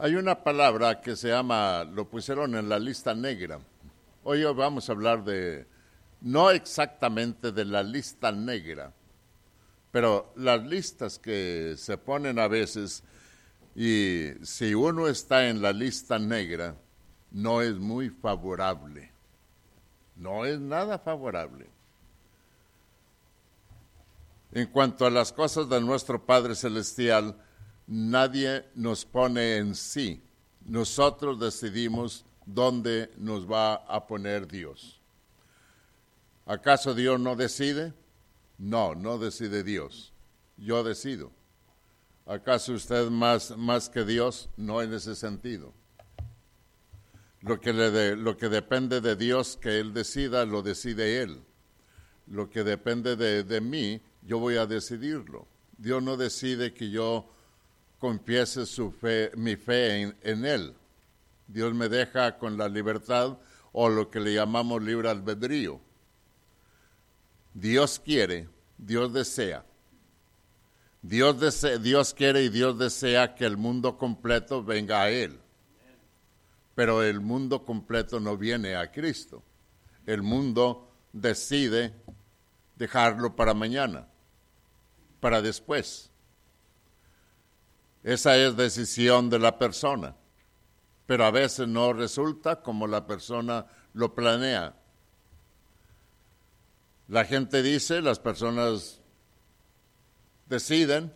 Hay una palabra que se llama, lo pusieron en la lista negra. Hoy vamos a hablar de, no exactamente de la lista negra, pero las listas que se ponen a veces y si uno está en la lista negra, no es muy favorable. No es nada favorable. En cuanto a las cosas de nuestro Padre Celestial, nadie nos pone en sí. Nosotros decidimos dónde nos va a poner Dios. ¿Acaso Dios no decide? No, no decide Dios. Yo decido. ¿Acaso usted más, más que Dios? No en ese sentido. Lo que, lo que depende de Dios que Él decida, lo decide Él. Lo que depende de, de mí, yo voy a decidirlo. Dios no decide que yo confiese su fe, mi fe en, Él. Dios me deja con la libertad o lo que le llamamos libre albedrío. Dios quiere, Dios desea. Dios, desea, Dios quiere y Dios desea que el mundo completo venga a Él. Pero el mundo completo no viene a Cristo. El mundo decide dejarlo para mañana, para después. Esa es decisión de la persona, pero a veces no resulta como la persona lo planea. La gente dice, las personas deciden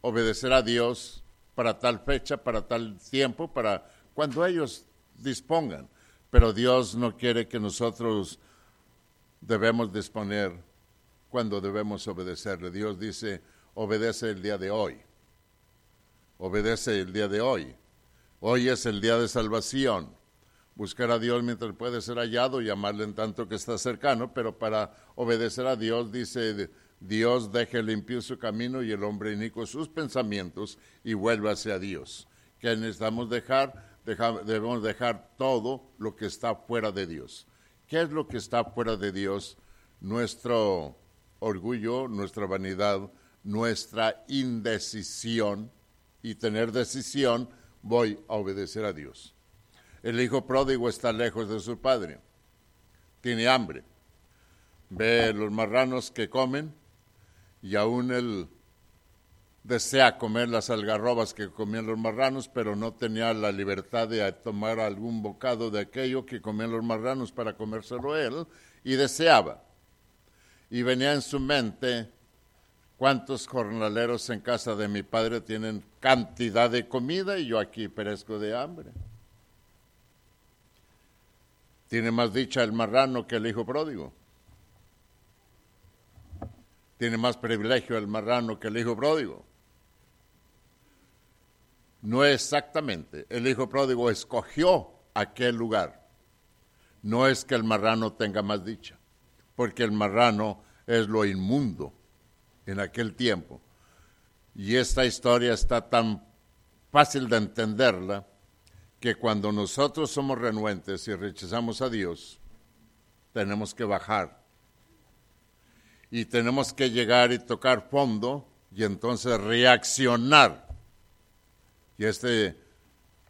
obedecer a Dios para tal fecha, para tal tiempo, para cuando ellos dispongan. Pero Dios no quiere que nosotros debemos disponer cuando debemos obedecerle. Dios dice, obedece el día de hoy obedece el día de hoy. Hoy es el día de salvación. Buscar a Dios mientras puede ser hallado y amarle en tanto que está cercano, pero para obedecer a Dios dice Dios deje limpio su camino y el hombre inico sus pensamientos y vuelva hacia Dios. ¿Qué necesitamos dejar? debemos dejar todo lo que está fuera de Dios. ¿Qué es lo que está fuera de Dios? Nuestro orgullo, nuestra vanidad, nuestra indecisión, y tener decisión, voy a obedecer a Dios. El hijo pródigo está lejos de su padre, tiene hambre, ve los marranos que comen y aún él desea comer las algarrobas que comían los marranos, pero no tenía la libertad de tomar algún bocado de aquello que comían los marranos para comérselo él, y deseaba. Y venía en su mente ¿Cuántos jornaleros en casa de mi padre tienen cantidad de comida y yo aquí perezco de hambre? Tiene más dicha el marrano que el hijo pródigo. Tiene más privilegio el marrano que el hijo pródigo. No exactamente. El hijo pródigo escogió aquel lugar. No es que el marrano tenga más dicha, porque el marrano es lo inmundo en aquel tiempo. Y esta historia está tan fácil de entenderla que cuando nosotros somos renuentes y rechazamos a Dios, tenemos que bajar. Y tenemos que llegar y tocar fondo y entonces reaccionar. Y este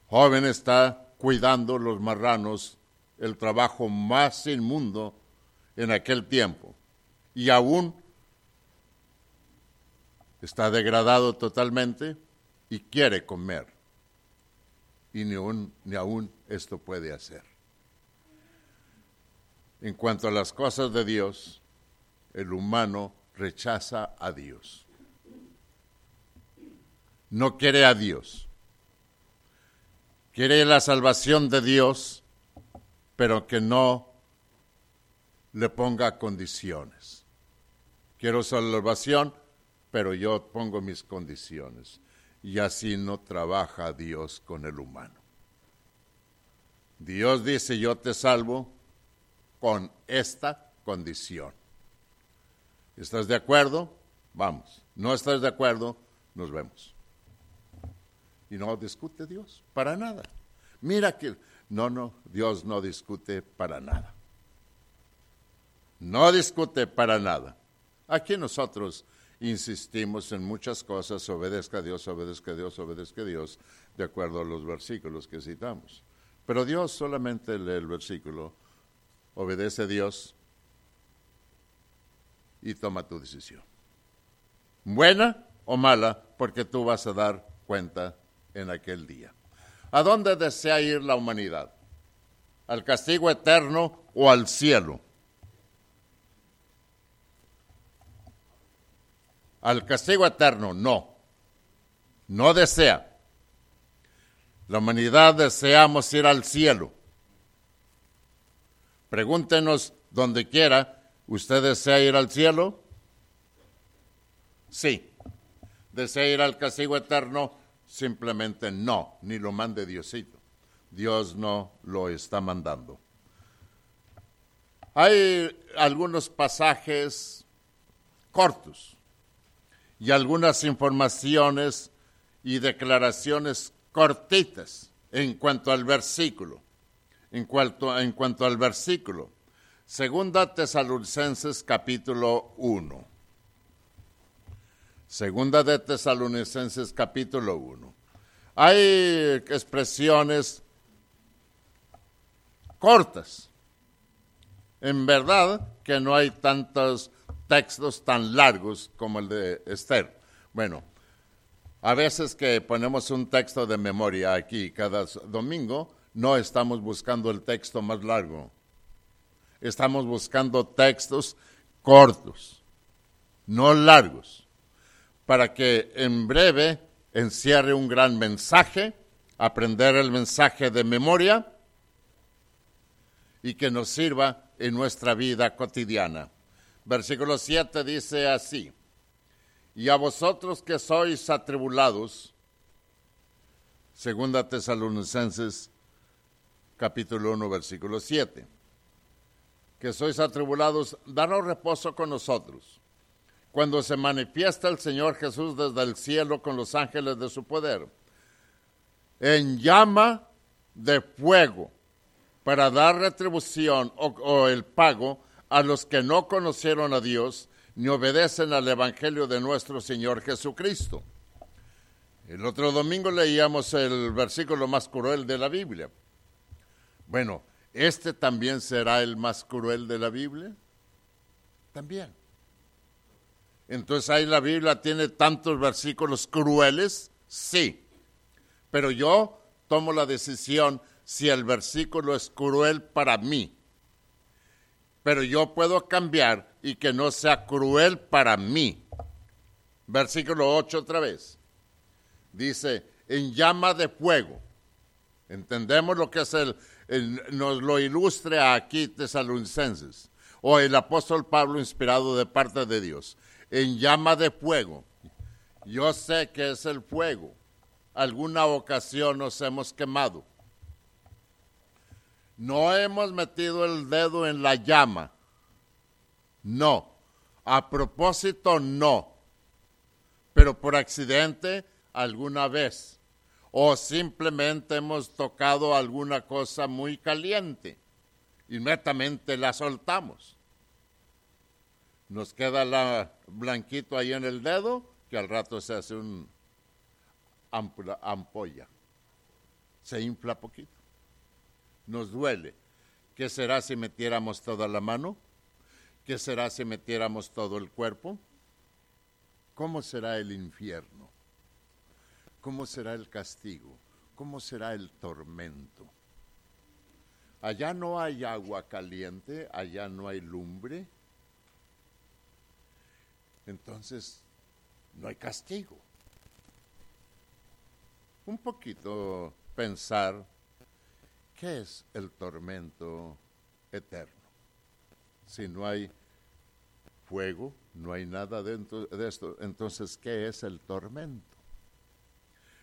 joven está cuidando los marranos, el trabajo más inmundo en aquel tiempo. Y aún está degradado totalmente y quiere comer. Y ni aún, ni aún esto puede hacer. En cuanto a las cosas de Dios, el humano rechaza a Dios. No quiere a Dios. Quiere la salvación de Dios, pero que no le ponga condiciones. Quiero salvación, pero yo pongo mis condiciones. Y así no trabaja Dios con el humano. Dios dice, yo te salvo con esta condición. ¿Estás de acuerdo? Vamos. ¿No estás de acuerdo? Nos vemos. Y no discute Dios, para nada. Mira que, no, no, Dios no discute para nada. No discute para nada. Aquí nosotros insistimos en muchas cosas, obedezca a Dios, obedezca a Dios, obedezca a Dios, de acuerdo a los versículos que citamos. Pero Dios solamente lee el versículo, obedece a Dios y toma tu decisión. Buena o mala, porque tú vas a dar cuenta en aquel día. ¿A dónde desea ir la humanidad? ¿Al castigo eterno o al cielo? Al castigo eterno, no. No desea. La humanidad deseamos ir al cielo. Pregúntenos donde quiera, ¿usted desea ir al cielo? Sí. ¿Desea ir al castigo eterno? Simplemente no, ni lo mande Diosito. Dios no lo está mandando. Hay algunos pasajes cortos y algunas informaciones y declaraciones cortitas en cuanto al versículo. En cuanto, en cuanto al versículo. Segunda Tesalonicenses capítulo 1. Segunda de Tesalonicenses capítulo 1. Hay expresiones cortas. En verdad que no hay tantos textos tan largos como el de Esther. Bueno, a veces que ponemos un texto de memoria aquí cada domingo, no estamos buscando el texto más largo. Estamos buscando textos cortos, no largos para que en breve encierre un gran mensaje, aprender el mensaje de memoria y que nos sirva en nuestra vida cotidiana. Versículo 7 dice así, y a vosotros que sois atribulados, segunda Tesalonicenses capítulo 1 versículo 7, que sois atribulados, daros reposo con nosotros. Cuando se manifiesta el Señor Jesús desde el cielo con los ángeles de su poder, en llama de fuego, para dar retribución o, el pago a los que no conocieron a Dios ni obedecen al Evangelio de nuestro Señor Jesucristo. El otro domingo leíamos el versículo más cruel de la Biblia. Bueno, ¿este también será el más cruel de la Biblia? También. Entonces ahí la Biblia tiene tantos versículos crueles, sí. Pero yo tomo la decisión si el versículo es cruel para mí. Pero yo puedo cambiar y que no sea cruel para mí. Versículo 8 otra vez. Dice, en llama de fuego. Entendemos lo que es el, nos lo ilustra aquí tesalonicenses, o el apóstol Pablo inspirado de parte de Dios en llama de fuego. Yo sé que es el fuego. Alguna ocasión nos hemos quemado. No hemos metido el dedo en la llama. No. A propósito, no. Pero por accidente, alguna vez. O simplemente hemos tocado alguna cosa muy caliente. Inmediatamente la soltamos nos queda la blanquito ahí en el dedo, que al rato se hace un ampolla. Se infla poquito. Nos duele. ¿Qué será si metiéramos toda la mano? ¿Qué será si metiéramos todo el cuerpo? ¿Cómo será el infierno? ¿Cómo será el castigo? ¿Cómo será el tormento? Allá no hay agua caliente, allá no hay lumbre, entonces no hay castigo. Un poquito pensar qué es el tormento eterno. Si no hay fuego, no hay nada dentro de esto, entonces ¿qué es el tormento?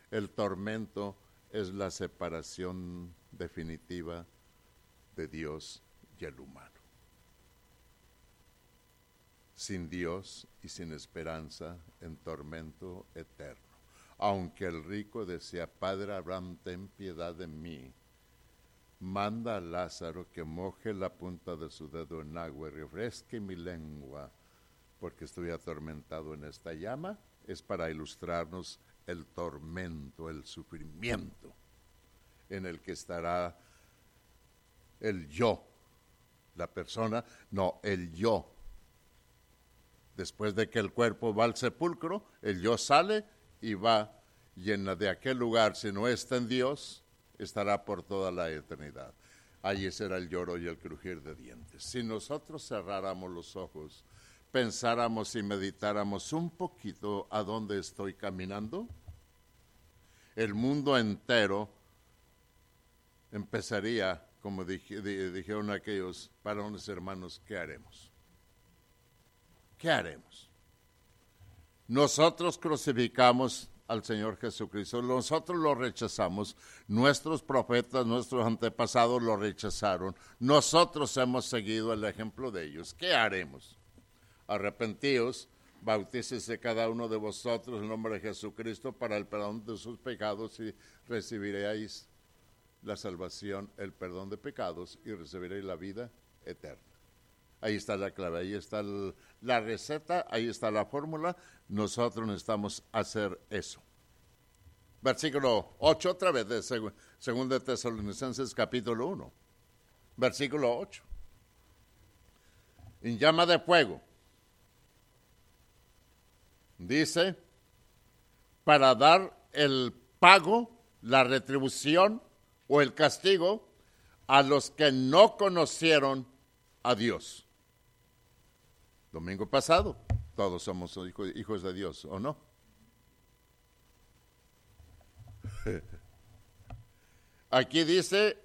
El tormento es la separación definitiva de Dios y el humano sin Dios y sin esperanza en tormento eterno. Aunque el rico decía, Padre Abraham, ten piedad de mí, manda a Lázaro que moje la punta de su dedo en agua y refresque mi lengua porque estoy atormentado en esta llama, es para ilustrarnos el tormento, el sufrimiento en el que estará el yo, la persona, no, el yo. Después de que el cuerpo va al sepulcro, el yo sale y va llena de aquel lugar, si no está en Dios, estará por toda la eternidad. Allí será el lloro y el crujir de dientes. Si nosotros cerráramos los ojos, pensáramos y meditáramos un poquito a dónde estoy caminando, el mundo entero empezaría, como dijeron aquellos varones hermanos, ¿qué haremos? ¿Qué haremos? Nosotros crucificamos al Señor Jesucristo. Nosotros lo rechazamos, nuestros profetas, nuestros antepasados lo rechazaron. Nosotros hemos seguido el ejemplo de ellos. ¿Qué haremos? Arrepentíos, bautícese cada uno de vosotros en el nombre de Jesucristo para el perdón de sus pecados y recibiréis la salvación, el perdón de pecados y recibiréis la vida eterna. Ahí está la clave, ahí está la receta, ahí está la fórmula. Nosotros necesitamos hacer eso. Versículo 8, otra vez, de 2 de Tesalonicenses capítulo 1. Versículo 8. En llama de fuego. Dice, para dar el pago, la retribución o el castigo a los que no conocieron a Dios. Domingo pasado, todos somos hijos de Dios, ¿o no? Aquí dice,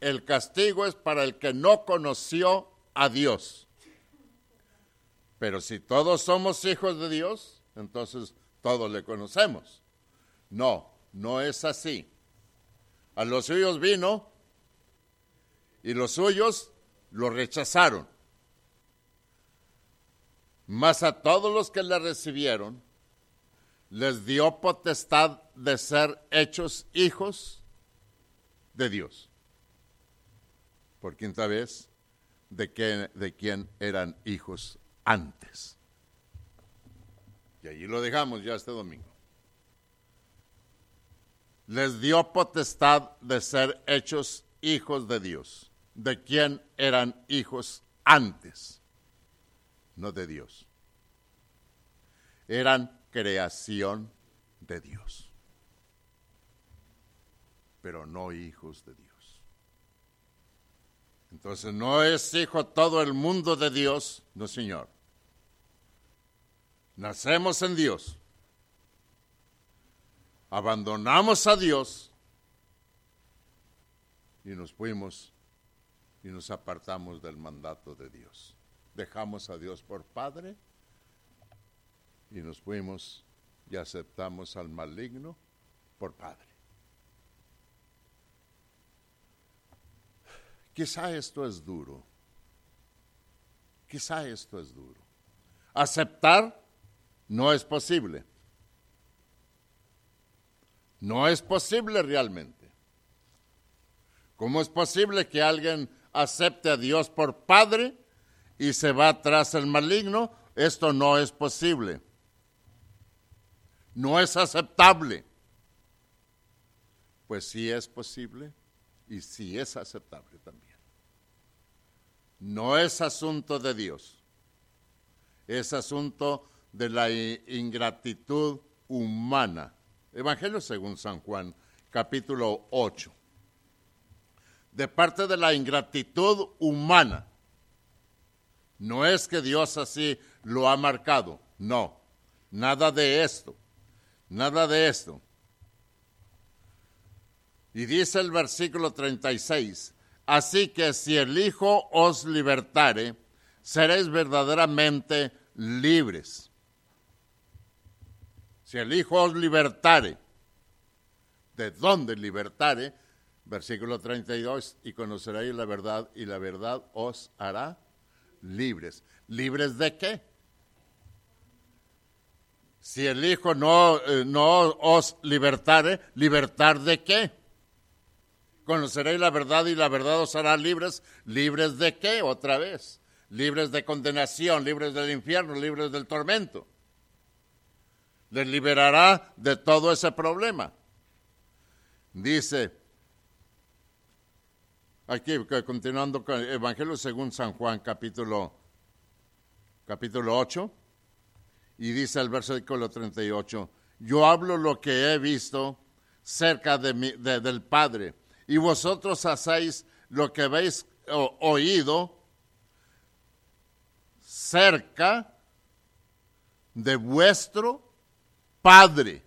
el castigo es para el que no conoció a Dios. Pero si todos somos hijos de Dios, entonces todos le conocemos. No, no es así. A los suyos vino y los suyos lo rechazaron. Mas a todos los que le recibieron, les dio potestad de ser hechos hijos de Dios. Por quinta vez, de, que, de quien eran hijos antes. Y allí lo dejamos ya este domingo. Les dio potestad de ser hechos hijos de Dios, de quien eran hijos antes no de Dios. Eran creación de Dios, pero no hijos de Dios. Entonces, ¿no es hijo todo el mundo de Dios? No, Señor. Nacemos en Dios. Abandonamos a Dios y nos fuimos y nos apartamos del mandato de Dios dejamos a Dios por Padre y nos fuimos y aceptamos al maligno por Padre. Quizá esto es duro. Quizá esto es duro. Aceptar no es posible. No es posible realmente. ¿Cómo es posible que alguien acepte a Dios por Padre y se va tras el maligno, esto no es posible. No es aceptable. Pues sí es posible y sí es aceptable también. No es asunto de Dios, es asunto de la ingratitud humana. Evangelio según San Juan, capítulo 8. De parte de la ingratitud humana no es que Dios así lo ha marcado, no, nada de esto, nada de esto. Y dice el versículo 36, así que si el Hijo os libertare, seréis verdaderamente libres. Si el Hijo os libertare, ¿de dónde libertare? Versículo 32, y conoceréis la verdad y la verdad os hará libres. ¿Libres de qué? Si el Hijo no, eh, no os libertare, ¿libertar de qué? Conoceréis la verdad y la verdad os hará libres. ¿Libres de qué? Otra vez. libres de condenación, libres del infierno, libres del tormento. Les liberará de todo ese problema. Dice, aquí continuando con el Evangelio según San Juan capítulo, capítulo 8, y dice el versículo 38, yo hablo lo que he visto cerca de del Padre, y vosotros hacéis lo que habéis oído cerca de vuestro Padre.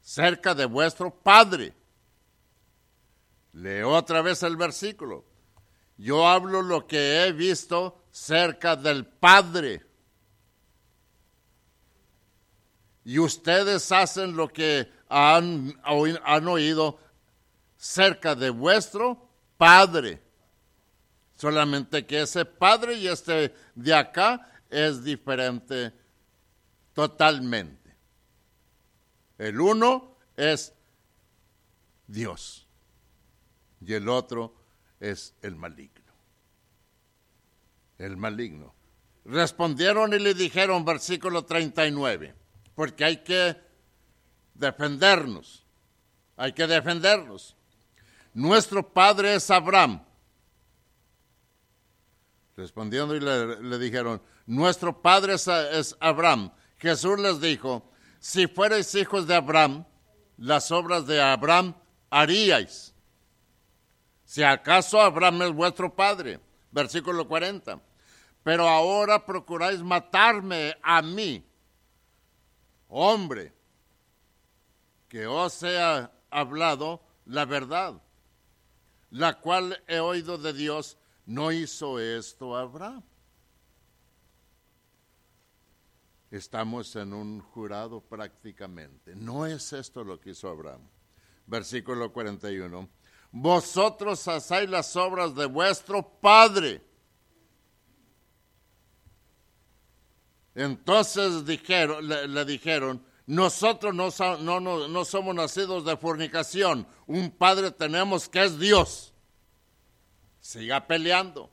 Cerca de vuestro Padre. Leo otra vez el versículo. Yo hablo lo que he visto cerca del Padre. Y ustedes hacen lo que han, han oído cerca de vuestro Padre. Solamente que ese Padre y este de acá es diferente totalmente. El uno es Dios y el otro es el maligno. El maligno. Respondieron y le dijeron, versículo 39, porque hay que defendernos, hay que defendernos. Nuestro padre es Abraham Respondiendo y le, dijeron, nuestro padre es, Abraham. Jesús les dijo, si fuerais hijos de Abraham, las obras de Abraham haríais. Si acaso Abraham es vuestro padre. Versículo 40. Pero ahora procuráis matarme a mí, hombre, que os he hablado la verdad, la cual he oído de Dios no hizo esto Abraham. Estamos en un jurado prácticamente. No es esto lo que hizo Abraham. Versículo 41. Vosotros hacéis las obras de vuestro Padre. Entonces dijeron, le, dijeron, nosotros no, no, no somos nacidos de fornicación, un Padre tenemos que es Dios siga peleando,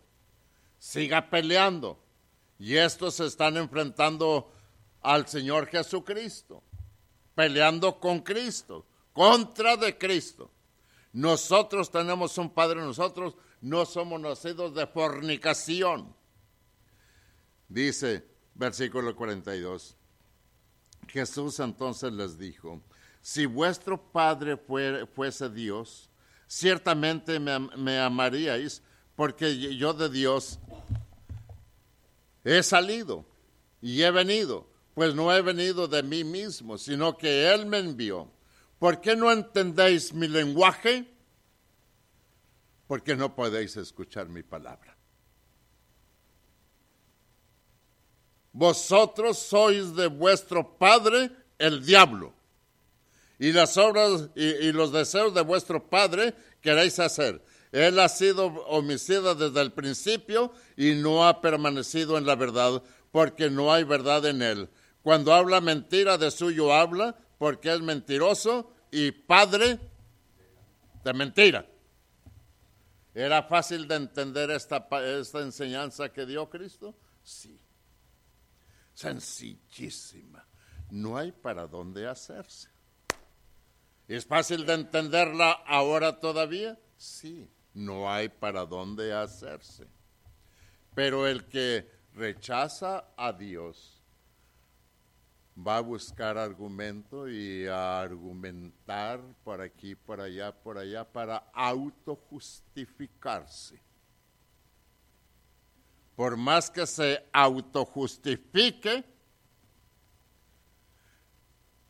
siga peleando. Y estos se están enfrentando al Señor Jesucristo, peleando con Cristo, contra de Cristo. Nosotros tenemos un Padre, nosotros no somos nacidos de fornicación. Dice versículo 42. Jesús entonces les dijo, si vuestro Padre fuese Dios, ciertamente me, amaríais, porque yo de Dios he salido y he venido, pues no he venido de mí mismo, sino que Él me envió. ¿Por qué no entendéis mi lenguaje? Porque no podéis escuchar mi palabra. Vosotros sois de vuestro padre el diablo y las obras y, los deseos de vuestro padre queréis hacer. Él ha sido homicida desde el principio y no ha permanecido en la verdad, porque no hay verdad en él. Cuando habla mentira, de suyo habla, porque es mentiroso y padre de mentira. ¿Era fácil de entender esta, enseñanza que dio Cristo? Sí. Sencillísima. No hay para dónde hacerse. ¿Es fácil de entenderla ahora todavía? Sí, no hay para dónde hacerse. Pero el que rechaza a Dios va a buscar argumento y a argumentar por aquí, por allá, por allá, para autojustificarse. Por más que se autojustifique,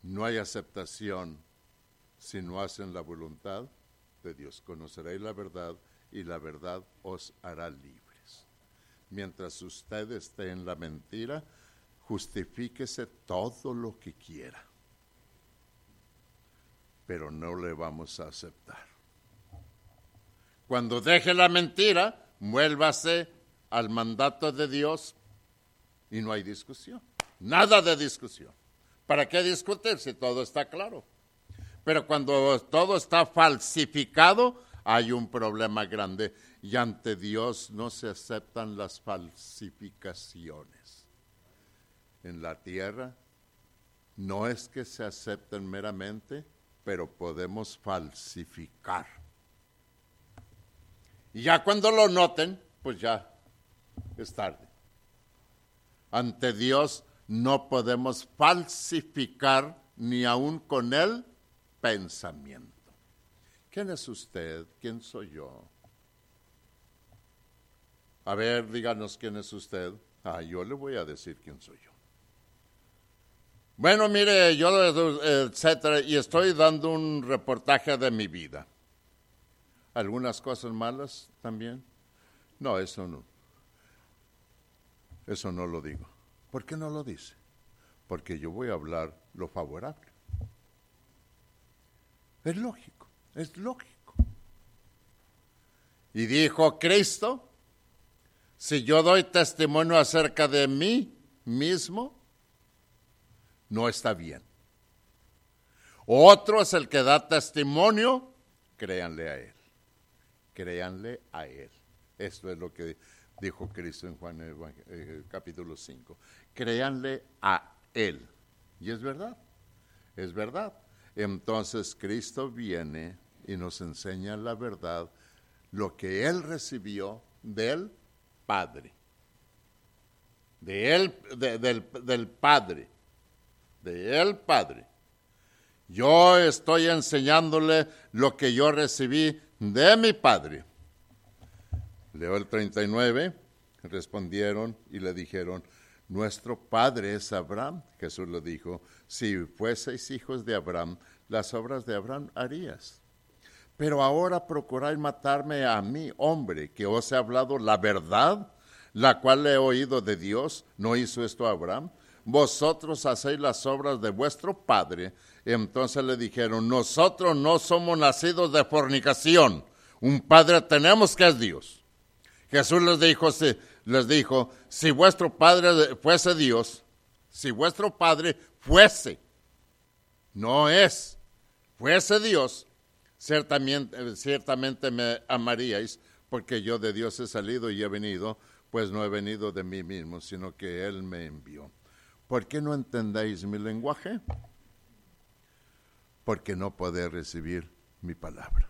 no hay aceptación si no hacen la voluntad de Dios. Conoceréis la verdad y la verdad os hará libres. Mientras usted esté en la mentira, justifíquese todo lo que quiera, pero no le vamos a aceptar. Cuando deje la mentira, muélvase al mandato de Dios y no hay discusión. Nada de discusión. ¿Para qué discutir si todo está claro? Pero cuando todo está falsificado, hay un problema grande y ante Dios no se aceptan las falsificaciones. En la tierra no es que se acepten meramente, pero podemos falsificar. Y ya cuando lo noten, pues ya es tarde. Ante Dios no podemos falsificar ni aún con el pensamiento. ¿Quién es usted? ¿Quién soy yo? A ver, díganos quién es usted. Ah, yo le voy a decir quién soy yo. Bueno, mire, yo, etcétera, y estoy dando un reportaje de mi vida. ¿Algunas cosas malas también? No, eso no. Eso no lo digo. ¿Por qué no lo dice? Porque yo voy a hablar lo favorable. Es lógico, es lógico. Y dijo Cristo, si yo doy testimonio acerca de mí mismo, no está bien. Otro es el que da testimonio, créanle a él. Créanle a él. Esto es lo que dijo Cristo en Juan eh, capítulo 5. Créanle a él. Y es verdad, es verdad. Entonces Cristo viene y nos enseña la verdad, lo que él recibió del Padre. De él, del, del Padre de el Padre. Yo estoy enseñándole lo que yo recibí de mi Padre. Leo el 39, respondieron y le dijeron, nuestro Padre es Abraham. Jesús le dijo, si fueseis hijos de Abraham, las obras de Abraham harías. Pero ahora procuráis matarme a mí, hombre, que os he hablado la verdad, la cual he oído de Dios. ¿No hizo esto Abraham? Vosotros hacéis las obras de vuestro padre. entonces le dijeron, nosotros no somos nacidos de fornicación, un padre tenemos que es Dios. Jesús les dijo, si, les dijo, si vuestro padre fuese Dios, si vuestro padre fuese, no es, fuese Dios, ciertamente, ciertamente me amaríais, porque yo de Dios he salido y he venido, pues no he venido de mí mismo, sino que Él me envió. ¿Por qué no entendéis mi lenguaje? Porque no podéis recibir mi palabra.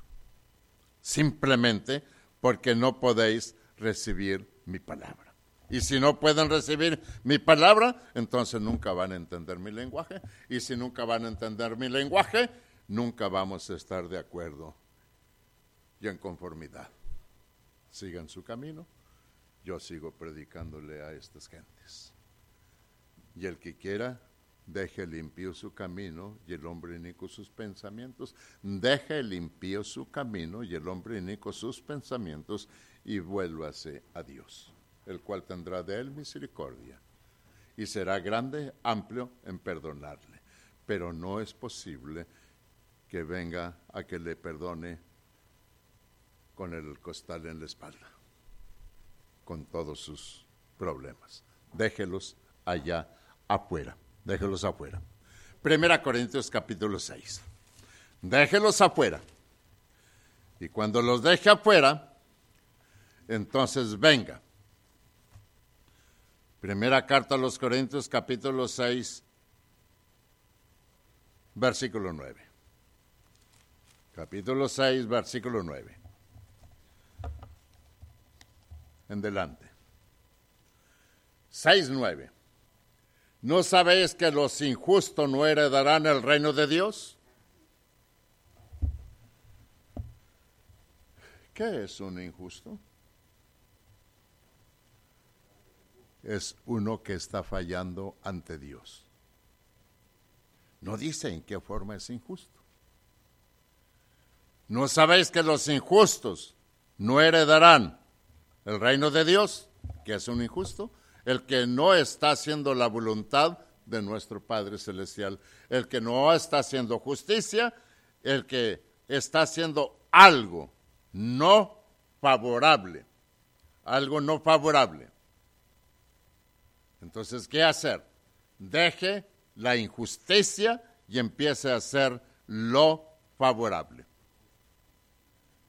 Simplemente porque no podéis recibir mi palabra. Y si no pueden recibir mi palabra, entonces nunca van a entender mi lenguaje. Y si nunca van a entender mi lenguaje, nunca vamos a estar de acuerdo y en conformidad. Sigan su camino. Yo sigo predicándole a estas gentes. Y el que quiera, deje limpio su camino y el hombre inico sus pensamientos. Deje limpio su camino y el hombre inico sus pensamientos y vuélvase a Dios, el cual tendrá de él misericordia y será grande, amplio en perdonarle. Pero no es posible que venga a que le perdone con el costal en la espalda, con todos sus problemas. Déjelos allá afuera. Déjelos afuera. Primera Corintios capítulo 6. Déjelos afuera. Y cuando los deje afuera, entonces venga. Primera carta a los Corintios capítulo 6, versículo 9. Capítulo 6, versículo 9. En delante. 6, 9. ¿No sabéis que los injustos no heredarán el reino de Dios? ¿Qué es un injusto? Es uno que está fallando ante Dios. No dice en qué forma es injusto. ¿No sabéis que los injustos no heredarán el reino de Dios? ¿Qué es un injusto? El que no está haciendo la voluntad de nuestro Padre Celestial, el que no está haciendo justicia, el que está haciendo algo no favorable, algo no favorable. Entonces, ¿qué hacer? Deje la injusticia y empiece a hacer lo favorable.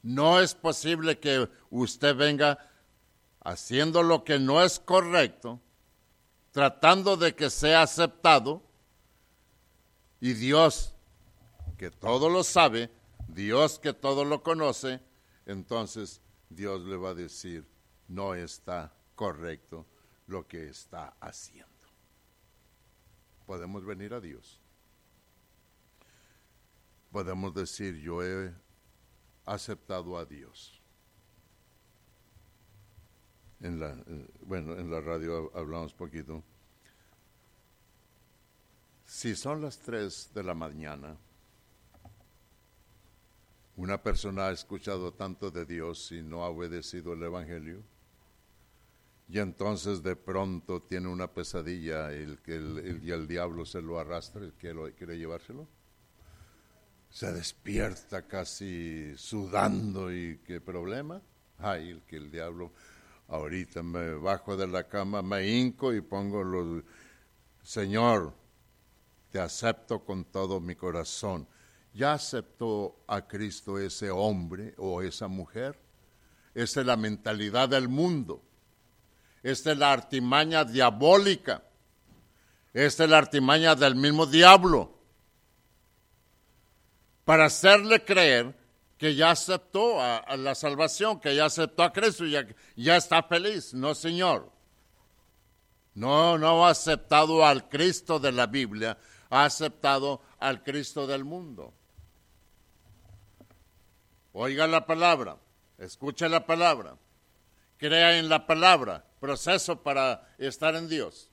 No es posible que usted venga haciendo lo que no es correcto, tratando de que sea aceptado, y Dios, que todo lo sabe, Dios que todo lo conoce, entonces Dios le va a decir, no está correcto lo que está haciendo. Podemos venir a Dios. Podemos decir, yo he aceptado a Dios. Eh, bueno, en la radio hablamos poquito. Si son las tres de la mañana, una persona ha escuchado tanto de Dios y no ha obedecido el Evangelio, y entonces de pronto tiene una pesadilla el, el, y el diablo se lo arrastra, el que quiere llevárselo. Se despierta casi sudando y qué problema. Ay, el que el diablo ahorita me bajo de la cama, me hinco y pongo los... Señor, te acepto con todo mi corazón. ¿Ya aceptó a Cristo ese hombre o esa mujer? Esa es la mentalidad del mundo. Esta es la artimaña diabólica. Esta es la artimaña del mismo diablo. Para hacerle creer que ya aceptó a, la salvación, que ya aceptó a Cristo y ya, ya está feliz. No, Señor. No, no ha aceptado al Cristo de la Biblia, ha aceptado al Cristo del mundo. Oiga la palabra, escuche la palabra, crea en la palabra, proceso para estar en Dios.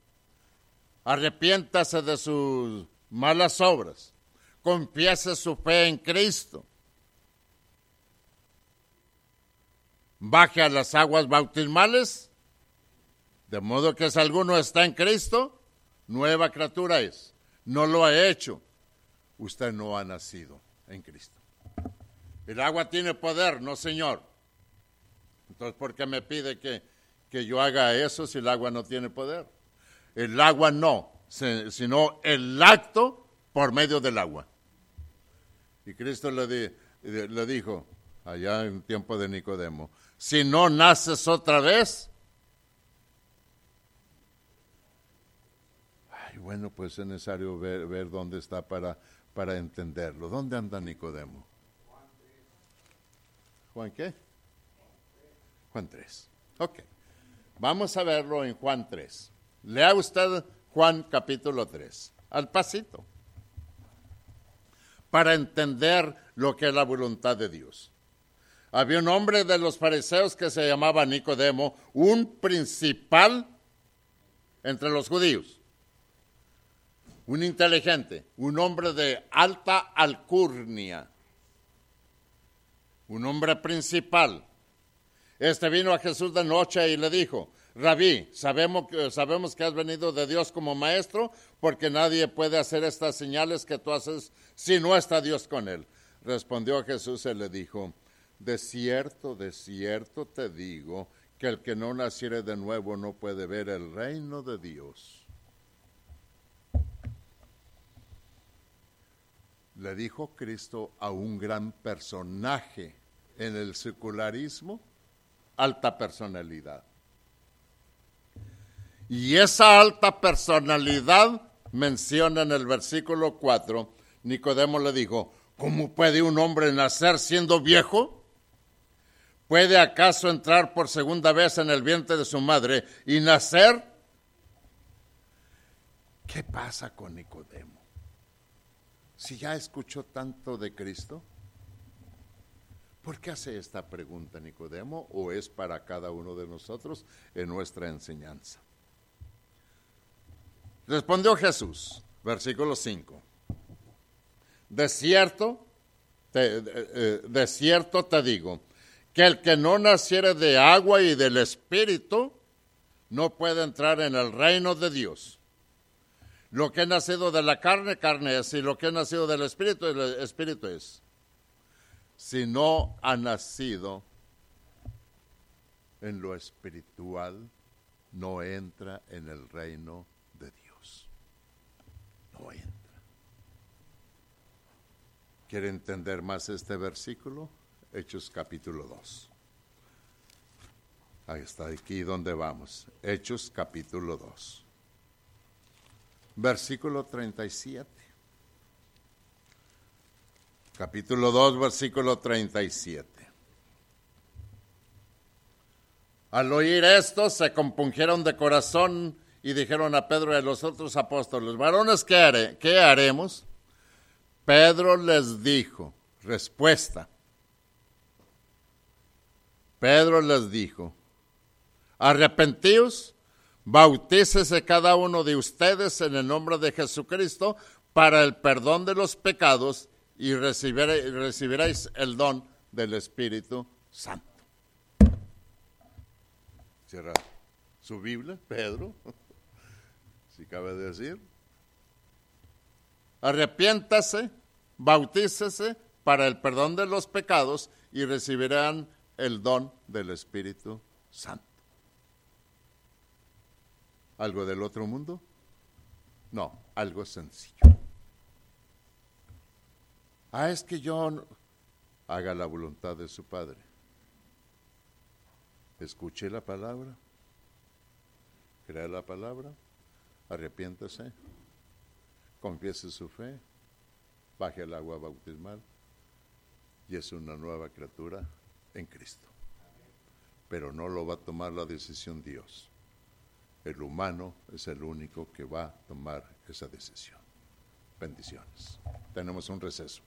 Arrepiéntase de sus malas obras, confiese su fe en Cristo baje a las aguas bautismales, de modo que si alguno está en Cristo, nueva criatura es. No lo ha hecho. Usted no ha nacido en Cristo. El agua tiene poder, no Señor. Entonces, ¿por qué me pide que, que yo haga eso si el agua no tiene poder? El agua no, sino el acto por medio del agua. Y Cristo le, dijo, allá en tiempo de Nicodemo, si no naces otra vez. Ay, bueno, pues es necesario ver, ver dónde está para, para entenderlo. ¿Dónde anda Nicodemo? ¿Juan qué? Juan 3. Ok. Vamos a verlo en Juan 3. Lea usted Juan capítulo 3, al pasito, para entender lo que es la voluntad de Dios había un hombre de los fariseos que se llamaba Nicodemo, un principal entre los judíos, un inteligente, un hombre de alta alcurnia, un hombre principal. Este vino a Jesús de noche y le dijo, Rabí, sabemos que, sabemos que has venido de Dios como maestro, porque nadie puede hacer estas señales que tú haces si no está Dios con él. Respondió Jesús y le dijo, de cierto, de cierto te digo que el que no naciere de nuevo no puede ver el reino de Dios. Le dijo Cristo a un gran personaje en el secularismo, alta personalidad. Y esa alta personalidad menciona en el versículo 4, Nicodemo le dijo, ¿cómo puede un hombre nacer siendo viejo? ¿Puede acaso entrar por segunda vez en el vientre de su madre y nacer? ¿Qué pasa con Nicodemo? Si ya escuchó tanto de Cristo, ¿por qué hace esta pregunta Nicodemo o es para cada uno de nosotros en nuestra enseñanza? Respondió Jesús, versículo 5. De cierto, te, eh, de cierto te digo, que el que no naciere de agua y del Espíritu no puede entrar en el reino de Dios. Lo que ha nacido de la carne, carne es, y lo que ha nacido del Espíritu, el Espíritu es. Si no ha nacido en lo espiritual, no entra en el reino de Dios. No entra. ¿Quiere entender más este versículo? Hechos capítulo 2. Ahí está, aquí donde vamos. Hechos capítulo 2. Versículo 37. Capítulo 2, versículo 37. Al oír esto, se compungieron de corazón y dijeron a Pedro y a los otros apóstoles, varones, ¿qué, ¿qué haremos? Pedro les dijo, respuesta. Pedro les dijo, arrepentíos, bautícese cada uno de ustedes en el nombre de Jesucristo para el perdón de los pecados y recibiréis el don del Espíritu Santo. Cierra su Biblia, Pedro, si cabe decir. Arrepiéntase, bautícese para el perdón de los pecados y recibirán el don del Espíritu Santo. ¿Algo del otro mundo? No, algo sencillo. Ah, es que yo haga la voluntad de su Padre. Escuche la palabra, crea la palabra, arrepiéntase, confiese su fe, baje el agua bautismal y es una nueva criatura en Cristo. Pero no lo va a tomar la decisión Dios. El humano es el único que va a tomar esa decisión. Bendiciones. Tenemos un receso.